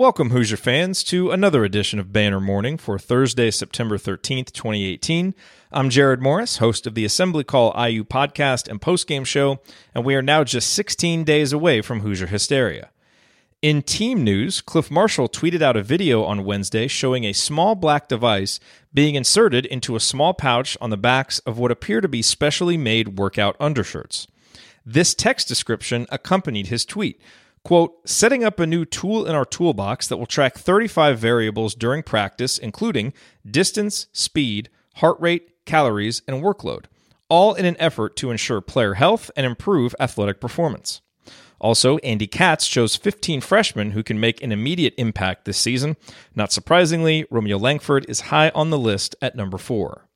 Welcome, Hoosier fans, to another edition of Banner Morning for Thursday, September 13th, 2018. I'm Jared Morris, host of the Assembly Call IU podcast and postgame show, and we are now just 16 days away from Hoosier hysteria. In team news, Clif Marshall tweeted out a video on Wednesday showing a small black device being inserted into a small pouch on the backs of what appear to be specially made workout undershirts. This text description accompanied his tweet, Quote, setting up a new tool in our toolbox that will track 35 variables during practice, including distance, speed, heart rate, calories, and workload, all in an effort to ensure player health and improve athletic performance. Also, Andy Katz chose 15 freshmen who can make an immediate impact this season. Not surprisingly, Romeo Langford is high on the list at number four.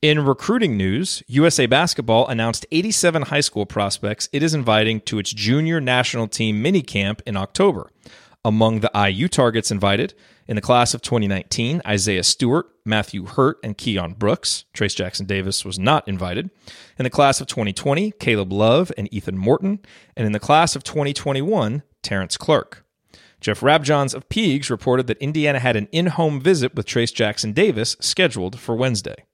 In recruiting news, USA Basketball announced 87 high school prospects it is inviting to its junior national team minicamp in October. Among the IU targets invited, in the class of 2019, Isaiah Stewart, Matthew Hurt, and Keion Brooks. Trayce Jackson Davis was not invited. In the class of 2020, Caleb Love and Ethan Morton. And in the class of 2021, Terrence Clarke. Jeff Rabjohns of Peegs reported that Indiana had an in home visit with Trayce Jackson Davis scheduled for Wednesday.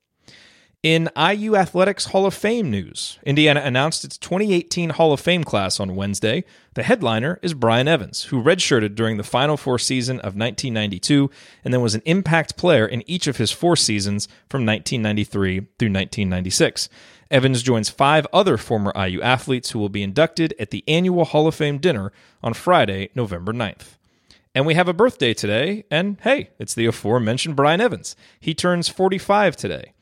In IU Athletics Hall of Fame news, Indiana announced its 2018 Hall of Fame class on Wednesday. The headliner is Brian Evans, who redshirted during the Final Four season of 1992 and then was an impact player in each of his four seasons from 1993 through 1996. Evans joins five other former IU athletes who will be inducted at the annual Hall of Fame dinner on Friday, November 9th. And we have a birthday today, and hey, it's the aforementioned Brian Evans. He turns 45 today.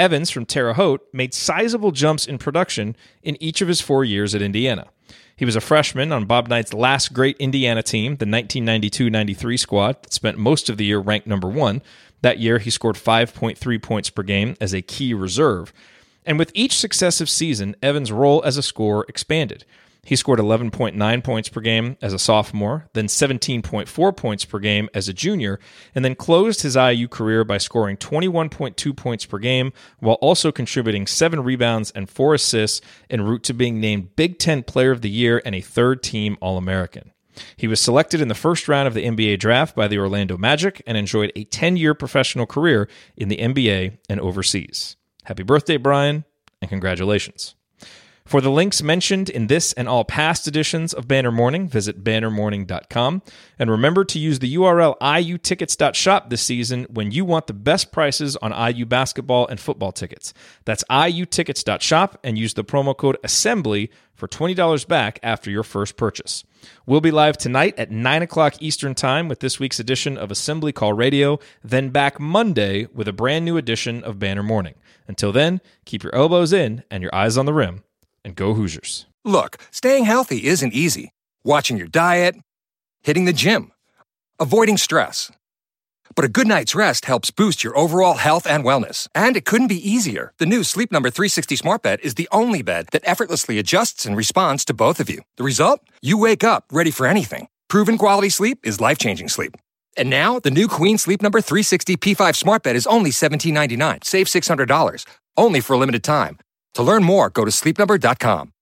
Evans from Terre Haute made sizable jumps in production in each of his four years at Indiana. He was a freshman on Bob Knight's last great Indiana team, the 1992 93 squad, that spent most of the year ranked number one. That year, he scored 5.3 points per game as a key reserve. And with each successive season, Evans' role as a scorer expanded. He scored 11.9 points per game as a sophomore, then 17.4 points per game as a junior, and then closed his IU career by scoring 21.2 points per game while also contributing seven rebounds and four assists en route to being named Big Ten Player of the Year and a third team All American. He was selected in the first round of the NBA draft by the Orlando Magic and enjoyed a 10 year professional career in the NBA and overseas. Happy birthday, Brian, and congratulations. For the links mentioned in this and all past editions of Banner Morning, visit bannermorning.com. And remember to use the URL iutickets.shop this season when you want the best prices on IU basketball and football tickets. That's iutickets.shop and use the promo code ASSEMBLY for $20 back after your first purchase. We'll be live tonight at 9 o'clock Eastern Time with this week's edition of Assembly Call Radio, then back Monday with a brand new edition of Banner Morning. Until then, keep your elbows in and your eyes on the rim and go Hoosiers. Look, staying healthy isn't easy. Watching your diet, hitting the gym, avoiding stress. But a good night's rest helps boost your overall health and wellness. And it couldn't be easier. The new Sleep Number 360 Smart Bed is the only bed that effortlessly adjusts and responds to both of you. The result? You wake up ready for anything. Proven quality sleep is life changing sleep. And now, the new Queen Sleep Number 360 P5 Smart Bed is only $17.99. Save $600. Only for a limited time. To learn more, go to sleepnumber.com.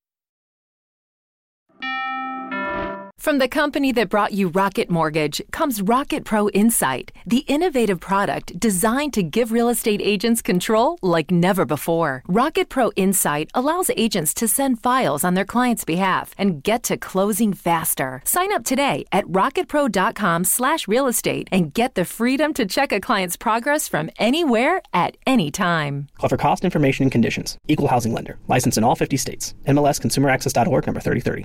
From the company that brought you Rocket Mortgage comes Rocket Pro Insight, the innovative product designed to give real estate agents control like never before. Rocket Pro Insight allows agents to send files on their clients' behalf and get to closing faster. Sign up today at rocketpro.com/slash real estate and get the freedom to check a client's progress from anywhere at any time. Call for cost information and conditions. Equal housing lender. License in all 50 states. MLS ConsumerAccess.org number 3030.